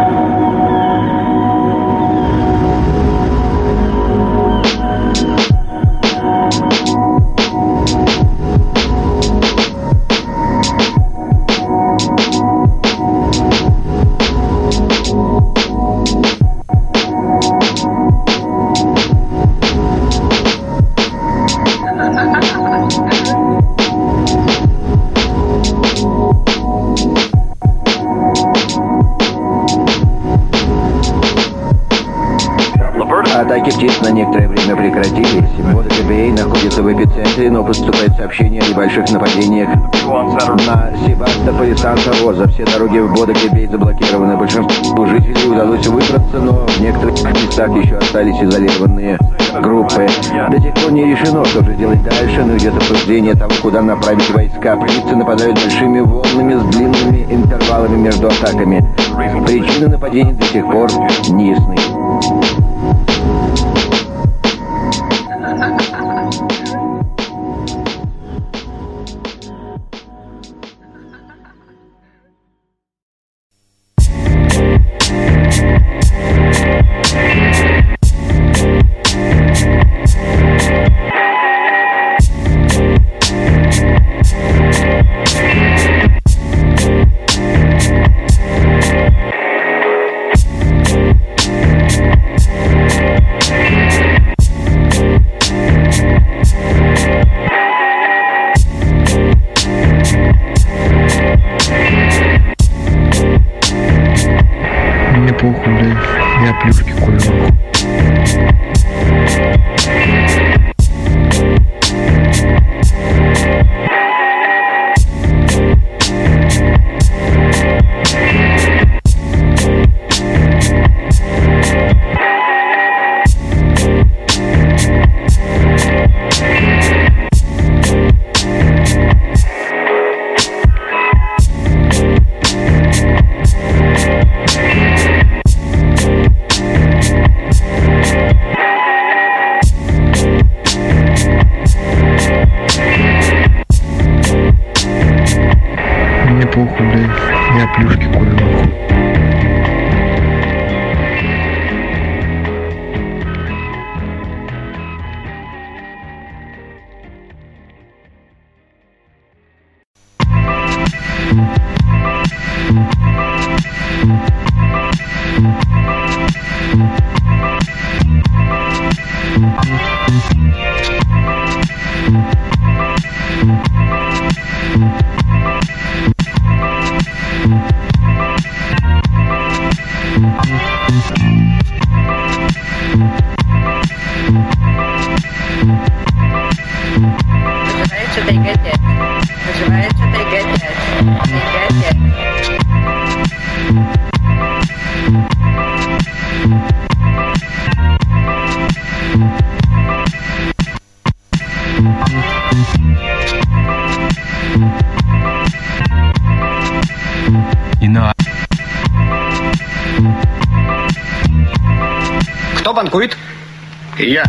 you Атаки птиц на некоторое время прекратились. Водокобей находится в эпицентре, но поступает сообщение о небольших нападениях на Себастополь и Санта-Роза. Все дороги в Водокобей заблокированы. Большинству жителей удалось выбраться, но в некоторых местах еще остались изолированные группы. До тех пор не решено, что же делать дальше, но идет обсуждение того, куда направить войска. Птицы нападают большими волнами с длинными интервалами между атаками. Причины нападений до сих пор не ясны. Мне похуй, блядь. Я плюшки курю. Называется тайга-5. Называется тайга-5. Тайга-5. И на. Кто банкует? Я.